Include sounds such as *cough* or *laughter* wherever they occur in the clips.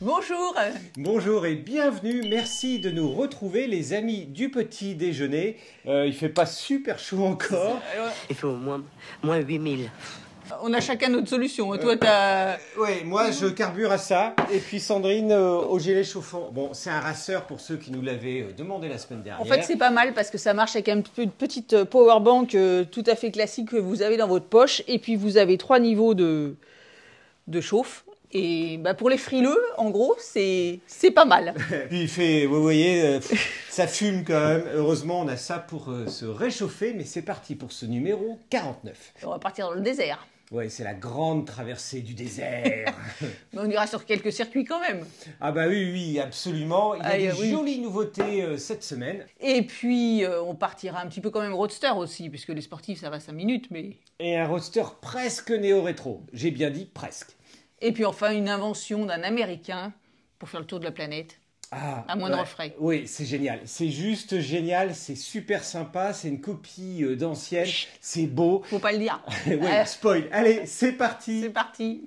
Bonjour Bonjour et bienvenue, merci de nous retrouver les amis du petit déjeuner. Euh, il fait pas super chaud encore. Il fait au moins, moins 8000. On a chacun notre solution. Toi, t'as. Ouais, moi je carbure à ça. Et puis Sandrine euh, au gilet chauffant. Bon, c'est un rasseur pour ceux qui nous l'avaient euh, demandé la semaine dernière. En fait, c'est pas mal parce que ça marche avec une petite euh, power bank euh, tout à fait classique que vous avez dans votre poche. Et puis vous avez trois niveaux de, de chauffe. Et bah, pour les frileux, en gros, c'est c'est pas mal. *laughs* Puis il fait, vous voyez, euh, ça fume quand même. Heureusement, on a ça pour euh, se réchauffer. Mais c'est parti pour ce numéro 49. On va partir dans le désert. Ouais, c'est la grande traversée du désert. *laughs* Mais on ira sur quelques circuits quand même. ah bah oui, oui, absolument. Il y a Aïe, des oui. jolies nouveautés euh, cette semaine. Et puis, euh, on partira un petit peu quand même roadster aussi, puisque les sportifs, ça va 5 minutes. mais Et un roadster presque néo-rétro. J'ai bien dit presque. Et puis enfin, une invention d'un Américain pour faire le tour de la planète. Ah, À moindre frais. Oui, c'est génial. C'est juste génial. C'est super sympa. C'est une copie euh, d'ancienne. C'est beau. Faut pas le dire. *laughs* ouais, spoil. Allez, c'est parti. C'est parti.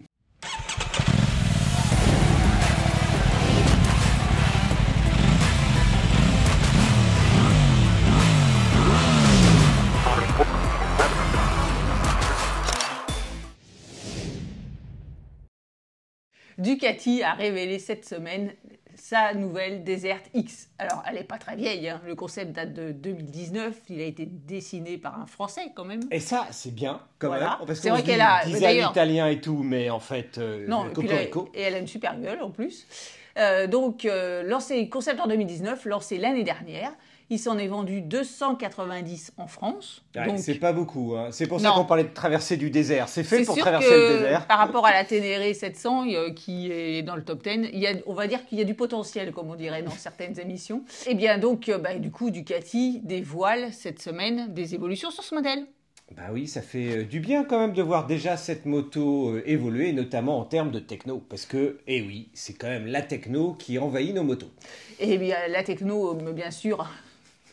Ducati a révélé cette semaine sa nouvelle Desert X. Alors, elle n'est pas très vieille, hein. le concept date de 2019, il a été dessiné par un Français quand même. Et ça, c'est bien, quand Voilà. même. C'est vrai qu'elle a- design d'ailleurs- italien et tout, mais en fait, euh, Non, là- et elle a une super gueule en plus. Euh, donc, euh, lancé concept en 2019, lancé l'année dernière. Il s'en est vendu 290 en France. Ouais, donc, c'est pas beaucoup. hein. C'est pour ça qu'on parlait de traverser du désert. C'est fait c'est pour sûr traverser que le désert. par rapport à la Ténéré 700 euh, qui est dans le top 10, il y a, on va dire qu'il y a du potentiel, comme on dirait dans certaines émissions. Et bien donc, euh, bah, du coup, Ducati dévoile cette semaine des évolutions sur ce modèle. Bah oui, ça fait euh, du bien quand même de voir déjà cette moto évoluer, notamment en termes de techno. Parce que, eh oui, c'est quand même la techno qui envahit nos motos. Et bien la techno, bien sûr,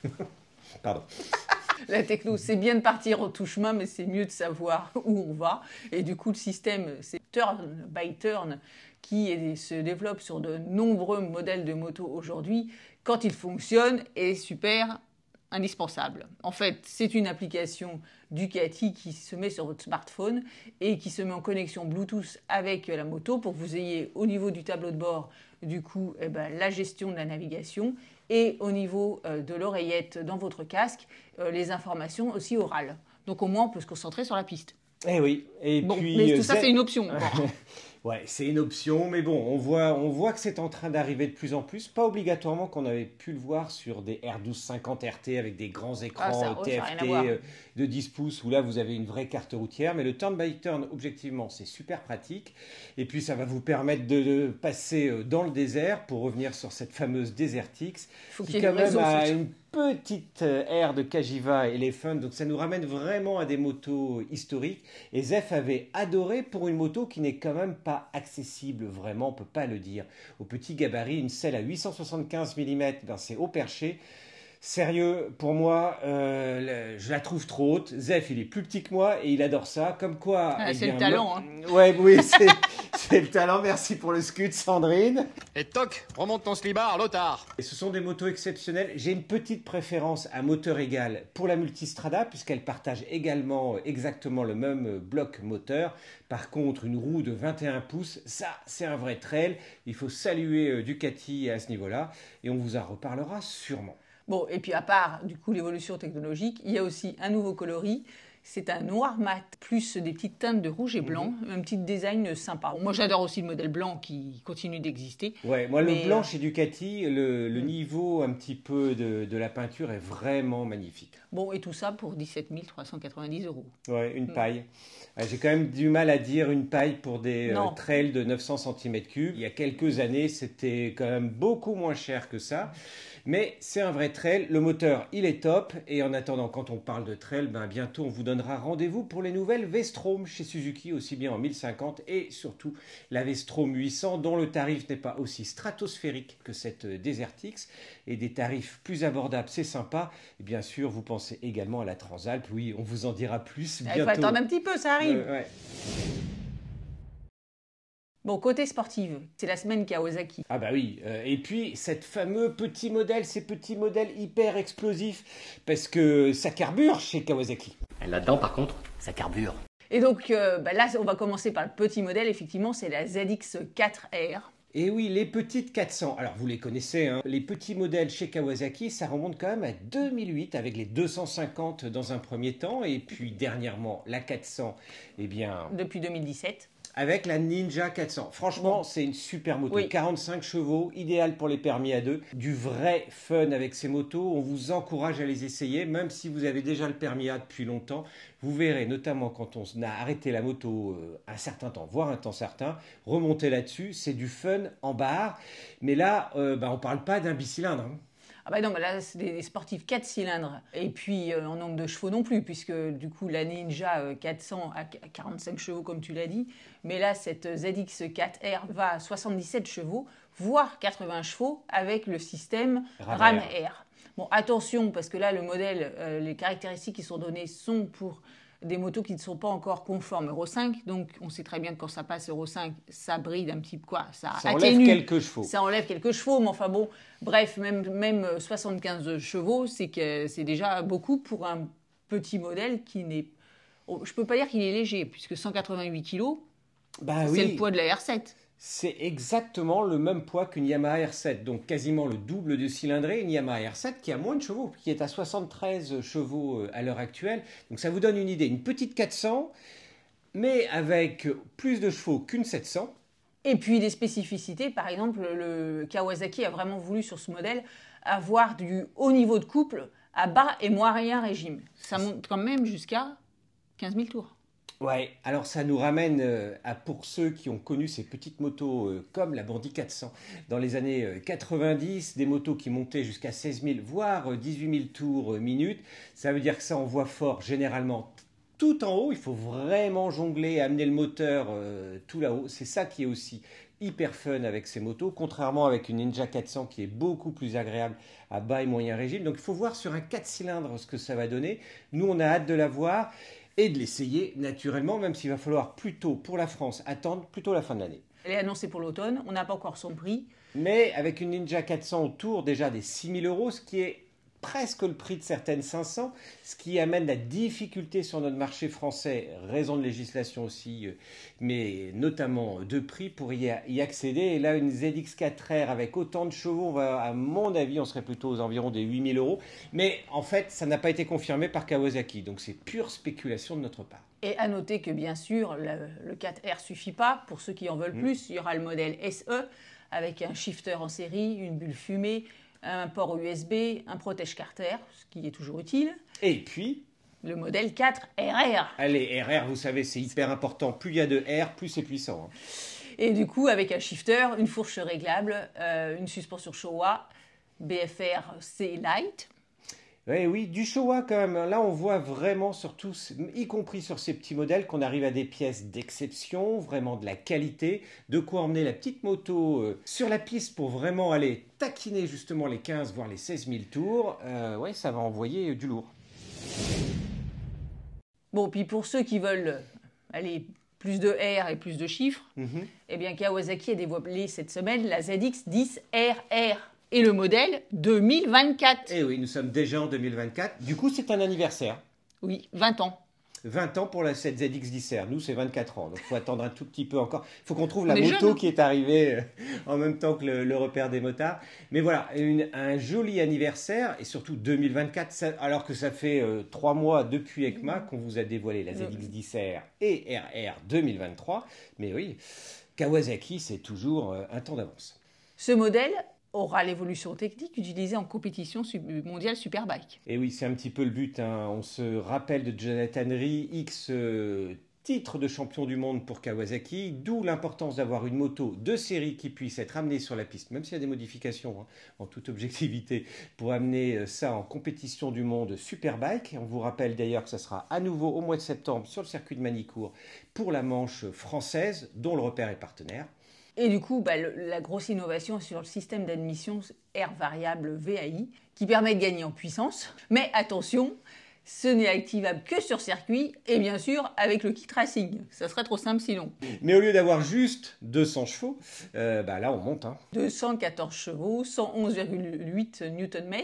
*laughs* Pardon. *laughs* La techno, c'est bien de partir en tout chemin, mais c'est mieux de savoir où on va. Et du coup, le système, c'est turn by turn, qui se développe sur de nombreux modèles de moto aujourd'hui. Quand il fonctionne, est super indispensable. En fait, c'est une application Ducati qui se met sur votre smartphone et qui se met en connexion Bluetooth avec la moto pour que vous ayez au niveau du tableau de bord, du coup, eh ben, la gestion de la navigation et au niveau euh, de l'oreillette dans votre casque, euh, les informations aussi orales. Donc au moins, on peut se concentrer sur la piste. Eh oui. Et Bon, puis, mais euh, tout ça, Z- c'est une option. *laughs* Ouais, c'est une option, mais bon, on voit, on voit que c'est en train d'arriver de plus en plus. Pas obligatoirement qu'on avait pu le voir sur des R1250 RT avec des grands écrans Ah, ça, à TFT voir. euh, de 10 pouces où là vous avez une vraie carte routière. Mais le turn by turn, objectivement, c'est super pratique. Et puis ça va vous permettre de, de passer euh, dans le désert pour revenir sur cette fameuse Desert X Faut qui quand même a une petite euh, aire de Kajiva Elephant, donc ça nous ramène vraiment à des motos historiques. Et Zef avait adoré pour une moto qui n'est quand même pas accessible vraiment, on peut pas le dire. Au petit gabarit, une selle à 875 mm, ben c'est haut perché. Sérieux, pour moi, euh, je la trouve trop haute. Zef, il est plus petit que moi et il adore ça. Comme quoi. Ah, eh c'est le talent, hein. Ouais, oui, c'est c'est le talent. Merci pour le scud, Sandrine. Et toc, remonte ton slibard, l'otard. Et ce sont des motos exceptionnelles. J'ai une petite préférence à moteur égal pour la Multistrada, puisqu'elle partage également exactement le même bloc moteur. Par contre, une roue de 21 pouces, ça, c'est un vrai trail. Il faut saluer euh, Ducati à ce niveau-là, et on vous en reparlera sûrement. Bon, et puis à part du coup l'évolution technologique, il y a aussi un nouveau coloris. C'est un noir mat plus des petites teintes de rouge et blanc, Mhm. un petit design sympa. Moi j'adore aussi le modèle blanc qui continue d'exister. Ouais, moi, Mais, le blanc euh, chez Ducati, le, le niveau un petit peu de, de la peinture est vraiment magnifique. Bon, et tout ça pour 17 390 euros. Ouais, une Mm. paille. Euh, J'ai quand même du mal à dire une paille pour des euh, trails de 900 cm3. Il y a quelques années, c'était quand même beaucoup moins cher que ça. Mais c'est un vrai trail. Le moteur, il est top. Et en attendant, quand on parle de trail, ben, bientôt on vous donnera rendez-vous pour les nouvelles V-Strom chez Suzuki, aussi bien en 1050 et surtout la V-Strom 800, dont le tarif n'est pas aussi stratosphérique que cette euh, Desert X. Et des tarifs plus abordables, c'est sympa. Et bien sûr, vous pensez également à la Transalp. Oui, on vous en dira plus Ah, Il bientôt. faut attendre un petit peu, ça arrive. Euh, ouais. Bon, côté sportive, c'est la semaine Kawasaki. Ah bah oui, euh, et puis cette fameux petit modèle, ces petits modèles hyper explosifs, parce que ça carbure chez Kawasaki. Là-dedans, par contre, ça carbure. Et donc euh, bah là, on va commencer par le petit modèle, effectivement, c'est la ZX4R. Et oui, les petites 400. Alors vous les connaissez, hein. les petits modèles chez Kawasaki, ça remonte quand même à 2008 avec les 250 dans un premier temps, et puis dernièrement la 400, eh bien... Depuis 2017 avec la Ninja 400. Franchement, c'est une super moto. 45 chevaux, idéal pour les permis à deux. Du vrai fun avec ces motos. On vous encourage à les essayer, même si vous avez déjà le permis A depuis longtemps. Vous verrez, notamment quand on a arrêté la moto euh, un certain temps, voire un temps certain, remonter là-dessus, c'est du fun en barre. Mais là, euh, bah, on ne parle pas d'un bicylindre. Hein. Ah bah non, mais là, c'est des sportifs 4 cylindres. Et puis, euh, en nombre de chevaux non plus, puisque du coup, la Ninja 400 a 45 chevaux, comme tu l'as dit. Mais là, cette ZX4R va à 77 chevaux, voire 80 chevaux, avec le système RAM, Air. Bon, attention, parce que là, le modèle, euh, les caractéristiques qui sont données sont pour des motos qui ne sont pas encore conformes Euro 5. Donc, on sait très bien que quand ça passe Euro 5, ça bride un petit peu. Quoi, ça, enlève quelques chevaux. Ça enlève quelques chevaux, mais enfin bon, bref, même, même 75 chevaux, c'est que c'est déjà beaucoup pour un petit modèle qui n'est. Oh, je ne peux pas dire qu'il est léger, puisque 188 kg, bah c'est le poids de la R7 c'est exactement le même poids qu'une Yamaha R7, donc quasiment le double de cylindrée. Une Yamaha R7 qui a moins de chevaux, qui est à 73 chevaux euh, à l'heure actuelle. Donc ça vous donne une idée. Une petite 400, mais avec plus de chevaux qu'une 700. Et puis des spécificités, par exemple, le Kawasaki a vraiment voulu sur ce modèle avoir du haut niveau de couple à bas et moyen régime. Ça monte quand même jusqu'à 15 000 tours. Ouais, alors ça nous ramène euh, à pour ceux qui ont connu ces petites motos euh, comme la Bandit 400 dans les années 90, euh, des motos qui montaient jusqu'à 16 000 voire 18 000 tours minute. Ça veut dire que ça envoie fort généralement tout en haut. Il faut vraiment jongler, amener le moteur tout là-haut. C'est ça qui est aussi hyper fun avec ces motos, contrairement avec une Ninja 400 qui est beaucoup plus agréable à bas et moyen régime. Donc il faut voir sur un 4 cylindres ce que ça va donner. Nous, on a hâte de la voir et de l'essayer naturellement, même s'il va falloir plutôt pour la France attendre plutôt la fin de l'année. Elle est annoncée pour l'automne, on n'a pas encore son prix. Mais avec une Ninja 400 autour déjà des 6000 euros, ce qui est presque le prix de certaines 500, ce qui amène la difficulté sur notre marché français, raison de législation aussi, euh, mais notamment de prix pour y, accéder. Et là, une ZX4R avec autant de chevaux, va, à mon avis, on serait plutôt aux environs des 8000 euros. Mais en fait, ça n'a pas été confirmé par Kawasaki, donc c'est pure spéculation de notre part. Et à noter que bien sûr, le, 4R suffit pas. Pour ceux qui en veulent mm. plus, il y aura le modèle SE avec un shifter en série, une bulle fumée, un port USB, un protège carter, ce qui est toujours utile. Et puis le modèle 4 RR. Allez, RR, vous savez, c'est hyper important. Plus il y a de R, plus c'est puissant. Hein. Et du coup, avec un shifter, une fourche réglable, euh, une suspension Showa, BFR C Light, oui, oui, du Showa quand même. Là, on voit vraiment, surtout, y compris sur ces petits modèles, qu'on arrive à des pièces d'exception, vraiment de la qualité, de quoi emmener la petite moto euh, sur la piste pour vraiment aller taquiner justement les 15, voire les 16 000 tours. Euh, ouais, ça va envoyer du lourd. Bon, puis pour ceux qui veulent aller plus de R et plus de chiffres, mhm. eh bien Kawasaki a développé cette semaine la ZX10RR et le modèle 2024. Eh oui, nous sommes déjà en 2024. Du coup, c'est un anniversaire. Oui, 20 ans. 20 ans pour la 7ZX10R. Nous, c'est 24 ans. Donc, il faut attendre un tout petit peu encore. Il faut qu'on trouve la moto qui est arrivée euh, en même temps que le, repère des motards. Mais voilà, un joli anniversaire et surtout 2024, alors que ça fait euh, trois mois depuis ECMA qu'on vous a dévoilé la ZX10R et RR 2023. Mais oui, Kawasaki, c'est toujours euh, un temps d'avance. Ce modèle aura l'évolution technique utilisée en compétition mondiale Superbike. Et oui, c'est un petit peu le but. Hein. On se rappelle de Jonathan Rie, X euh, titre de champion du monde pour Kawasaki, d'où l'importance d'avoir une moto de série qui puisse être amenée sur la piste, même s'il y a des modifications hein, en toute objectivité, pour amener euh, ça en compétition du monde Superbike. On vous rappelle d'ailleurs que ça sera à nouveau au mois de septembre sur le circuit de Manicourt pour la manche française, dont le repère est partenaire. Et du coup, bah, la grosse innovation sur le système d'admission air variable VAI, qui permet de gagner en puissance. Mais attention, Ce n'est activable que sur circuit et bien sûr avec le kit racing. Ça serait trop simple sinon. Mais au lieu d'avoir juste 200 chevaux, euh, bah là on monte. Hein. 214 chevaux, 111,8 Nm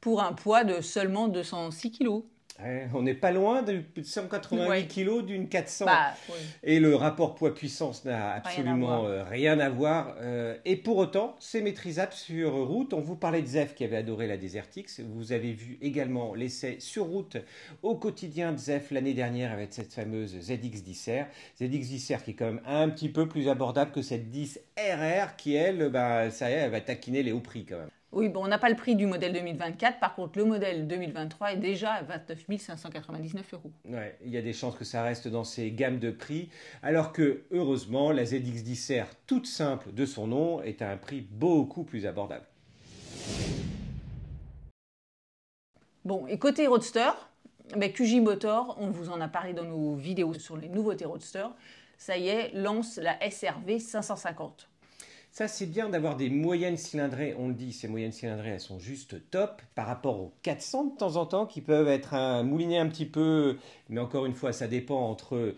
pour un poids de seulement 206 kg on n'est pas loin de 188 kg d'une 400. Bah, et le rapport poids-puissance n'a absolument rien à voir. Euh, euh, et pour autant, c'est maîtrisable sur route. On vous parlait de Zef qui avait adoré la Desertix. Vous avez vu également l'essai sur route au quotidien de Zef l'année dernière avec cette fameuse ZX10R. ZX10R qui est quand même un petit peu plus abordable que cette 10 RR qui, elle, bah, ça elle va taquiner les hauts prix quand même. Oui, bon, on n'a pas le prix du modèle 2024. Par contre, le modèle 2023 est déjà à 29 599 euros. Ouais, il y a des chances que ça reste dans ces gammes de prix. Alors que, heureusement, la ZX10R, toute simple de son nom, est à un prix beaucoup plus abordable. Bon, et côté Roadster, ben, QJ Motor, on vous en a parlé dans nos vidéos sur les nouveautés Roadster. Ça y est, lance la SRV 550. Ça, c'est bien d'avoir des moyennes cylindrées. On le dit, ces moyennes cylindrées, elles sont juste top par rapport aux 400 de temps en temps qui peuvent être un, mouliné un petit peu. Mais encore une fois, ça dépend entre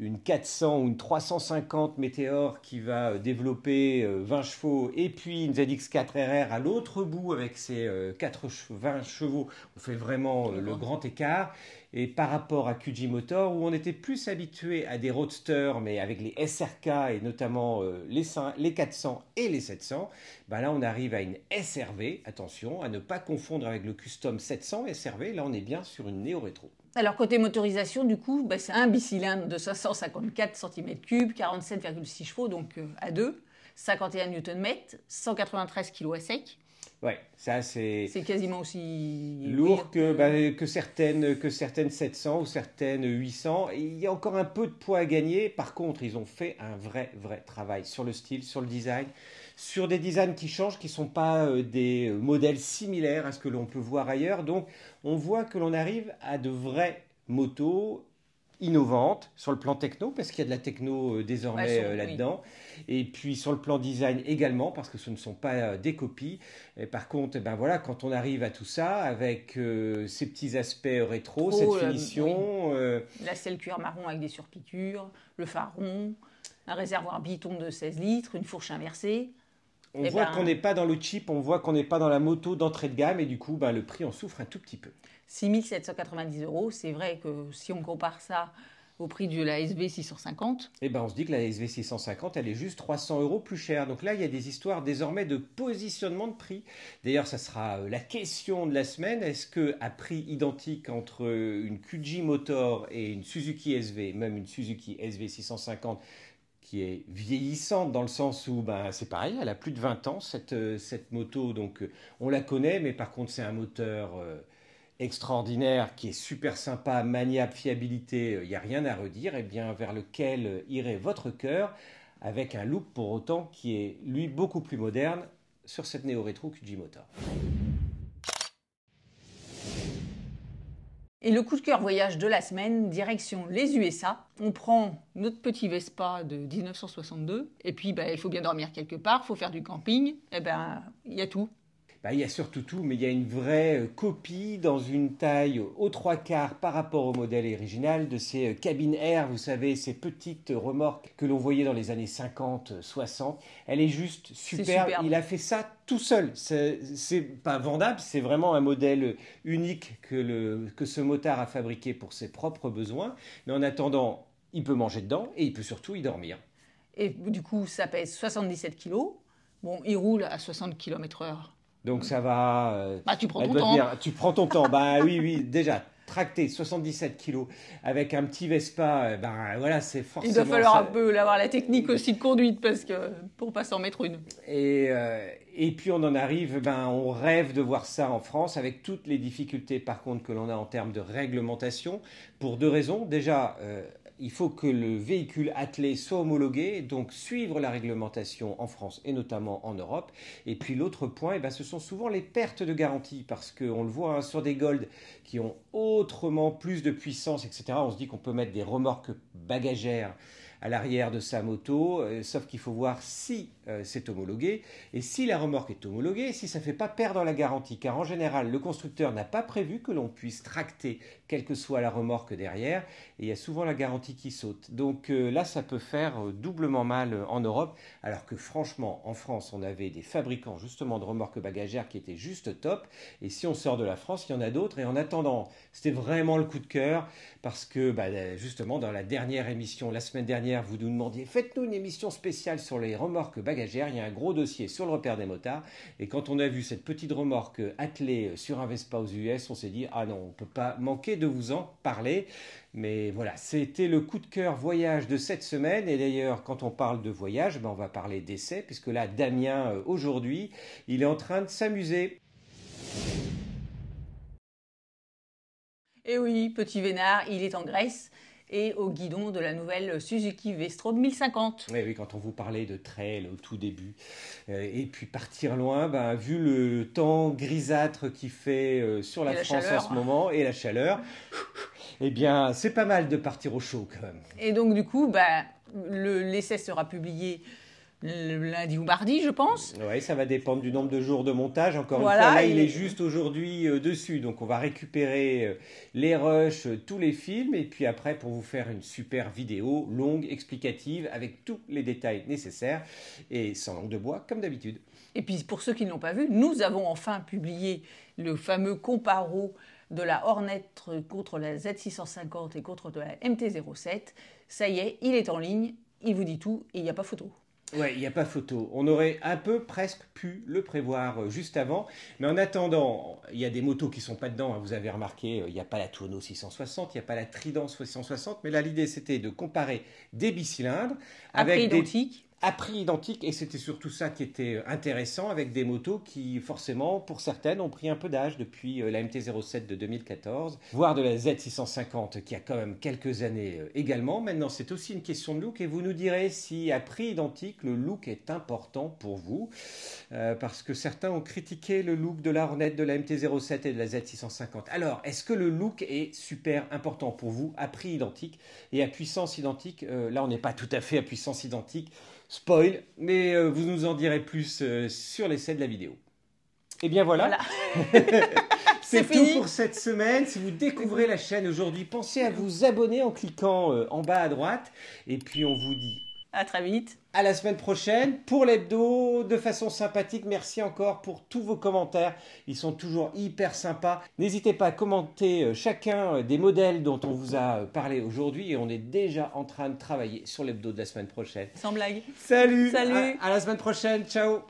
une 400 ou une 350 Météor qui va développer 20 euh, chevaux et puis une ZX4RR à l'autre bout avec ses 4 20 chevaux. On fait vraiment euh, le grand écart et par rapport à QG Motor où on était plus habitué à des roadsters mais avec les SRK et notamment euh, les, les 400 et les 700, bah là on arrive à une SRV, attention à ne pas confondre avec le Custom 700 SRV, là on est bien sur une néo-rétro. Alors côté motorisation du coup, bah, c'est un bicylindre de 554 cm3, 47,6 chevaux donc euh, à 2, 51 Nm, 193 kg à sec. Ouais, ça c'est. C'est quasiment aussi lourd que, bah, que, certaines, que certaines 700 ou certaines 800. il y a encore un peu de poids à gagner. Par contre, ils ont fait un vrai, vrai travail sur le style, sur le design, sur des designs qui changent, qui ne sont pas euh, des modèles similaires à ce que l'on peut voir ailleurs. Donc, on voit que l'on arrive à de vraies motos innovante sur le plan techno, parce qu'il y a de la techno euh, désormais euh, là-dedans. Et puis sur le plan design également, parce que ce ne sont pas euh, des copies. Et par contre, eh ben voilà, quand on arrive à tout ça, avec ces petits aspects rétro, cette finition... La selle cuir marron avec des surpiqûres, le phare rond, un réservoir biton de 16 litres, une fourche inversée. On eh voit ben qu'on n'est pas dans le chip, on voit qu'on n'est pas dans la moto d'entrée de gamme, et du coup, ben, le prix en souffre un tout petit peu. 6790 euros. C'est vrai que si on compare ça au prix de la SV 650. Eh ben, on se dit que la SV 650, elle est juste 300 euros plus chère. Donc là, il y a des histoires désormais de positionnement de prix. D'ailleurs, ça sera euh, la question de la semaine. Est-ce que à prix identique entre une QG Motor et une Suzuki SV, même une Suzuki SV 650, qui est vieillissante dans le sens où ben, c'est pareil, elle a plus de 20 ans cette, euh, cette moto, donc euh, on la connaît, mais par contre c'est un moteur extraordinaire, qui est super sympa, maniable, fiabilité, il euh, n'y a rien à redire, et bien vers lequel euh, irait votre cœur, avec un look pour autant qui est lui beaucoup plus moderne sur cette néo-rétro QG Motor. Et le coup de cœur voyage de la semaine, direction les USA. On prend notre petit Vespa de 1962, et puis bah, il faut bien dormir quelque part, il faut faire du camping, et eh ben il y a tout. Bah, il y a surtout tout, mais il y a une vraie euh, copie dans une taille aux trois quarts par rapport au modèle original de ces euh, cabines air, vous savez, ces petites remorques que l'on voyait dans les années 50, 60. Elle est juste super. Il a fait ça tout seul. C'est pas vendable, c'est vraiment un modèle unique que, le, que ce motard a fabriqué pour ses propres besoins. Mais en attendant, il peut manger dedans et il peut surtout y dormir. Et du coup, ça pèse 77 kg. Bon, il roule à 60 km/h. Donc ça va. Euh, bah, tu prends ton temps. Tu prends ton temps. bah oui, oui, déjà. Tracté 77 kilos avec un petit Vespa, ben voilà, c'est forcément. Il doit falloir un peu avoir la technique aussi de conduite parce que pour pas s'en mettre une. Et, euh, et puis on en arrive, ben on rêve de voir ça en France avec toutes les difficultés par contre que l'on a en termes de réglementation pour deux raisons. Déjà, il faut que le véhicule attelé soit homologué, donc suivre la réglementation en France et notamment en Europe. Et puis l'autre point, eh ben, ce sont souvent les pertes de garantie, parce qu'on le voit hein, sur des Gold qui ont autrement plus de puissance, etc. On se dit qu'on peut mettre des remorques bagagères à l'arrière de sa moto, euh, sauf qu'il faut voir si euh, c'est homologué et si la remorque est homologuée, si ça ne fait pas perdre la garantie, car en général, le constructeur n'a pas prévu que l'on puisse tracter quelle que soit la remorque derrière, et il y a souvent la garantie qui saute. Donc euh, là, ça peut faire doublement mal en Europe, alors que franchement, en France, on avait des fabricants justement de remorques bagagères qui étaient juste top, et si on sort de la France, il y en a d'autres, et en attendant, c'était vraiment le coup de cœur, parce que bah, justement, dans la dernière émission, la semaine dernière, vous nous demandiez, faites-nous une émission spéciale sur les remorques bagagères il y a un gros dossier sur le repère des motards. Et quand on a vu cette petite remorque attelée sur un Vespa aux US, on s'est dit ah non, on ne peut pas manquer de vous en parler. Mais voilà, c'était le coup de cœur voyage de cette semaine. Et d'ailleurs, quand on parle de voyage, ben on va parler d'essai, puisque là, Damien, euh, aujourd'hui, il est en train de s'amuser. Et eh oui, petit Vénard, il est en Grèce et au guidon de la nouvelle Suzuki V-Strom 1050. Oui, oui, quand on vous parlait de trail au tout début, euh, et puis partir loin, ben, vu le temps grisâtre qui fait euh, sur la, France en ce moment et la chaleur, eh bien, c'est pas mal de partir au chaud quand même. Et donc, du coup, ben, l'essai sera publié lundi ou mardi, je pense. Oui, ça va dépendre du nombre de jours de montage. Encore une fois, là, il est juste aujourd'hui euh, dessus. Donc, on va récupérer euh, les rushs, euh, tous les films, et puis après, pour vous faire une super vidéo longue, explicative, avec tous les détails nécessaires, et sans langue de bois, comme d'habitude. Et puis, pour ceux qui ne l'ont pas vu, nous avons enfin publié le fameux comparo de la Hornet contre la Z650 et contre la MT-07. Ça y est, il est en ligne, il vous dit tout, et il n'y a pas photo. Ouais, il n'y a pas photo. On aurait un peu presque pu le prévoir euh, juste avant. Mais en attendant, il y a des motos qui sont pas dedans. Hein. Vous avez remarqué, euh, il n'y a pas la Tourneau 660, il n'y a pas la Trident 660. Mais là, l'idée, c'était de comparer des bicylindres avec des à prix identique et c'était surtout ça qui était intéressant avec des motos qui forcément pour certaines ont pris un peu d'âge depuis euh, la MT-07 de 2014 voire de la Z650 qui a quand même quelques années euh, également. Maintenant c'est aussi une question de look et vous nous direz si à prix identique le look est important pour vous euh, parce que certains ont critiqué le look de la Hornet de la MT-07 et de la Z650 alors est-ce que le look est super important pour vous à prix identique et à puissance identique? Là on n'est pas tout à fait à puissance identique Spoil, mais euh, vous nous en direz plus euh, sur l'essai de la vidéo. Et eh bien voilà. *laughs* C'est tout pour cette semaine. Si vous découvrez la chaîne aujourd'hui, pensez à vous abonner en cliquant euh, en bas à droite. Et puis on vous dit à très vite. À la semaine prochaine pour l'hebdo de façon sympathique. Merci encore pour tous vos commentaires. Ils sont toujours hyper sympas. N'hésitez pas à commenter euh, chacun euh, des modèles dont on vous a euh, parlé aujourd'hui et on est déjà en train de travailler sur l'hebdo de la semaine prochaine. Sans blague. Salut. Salut. à la semaine prochaine. Ciao.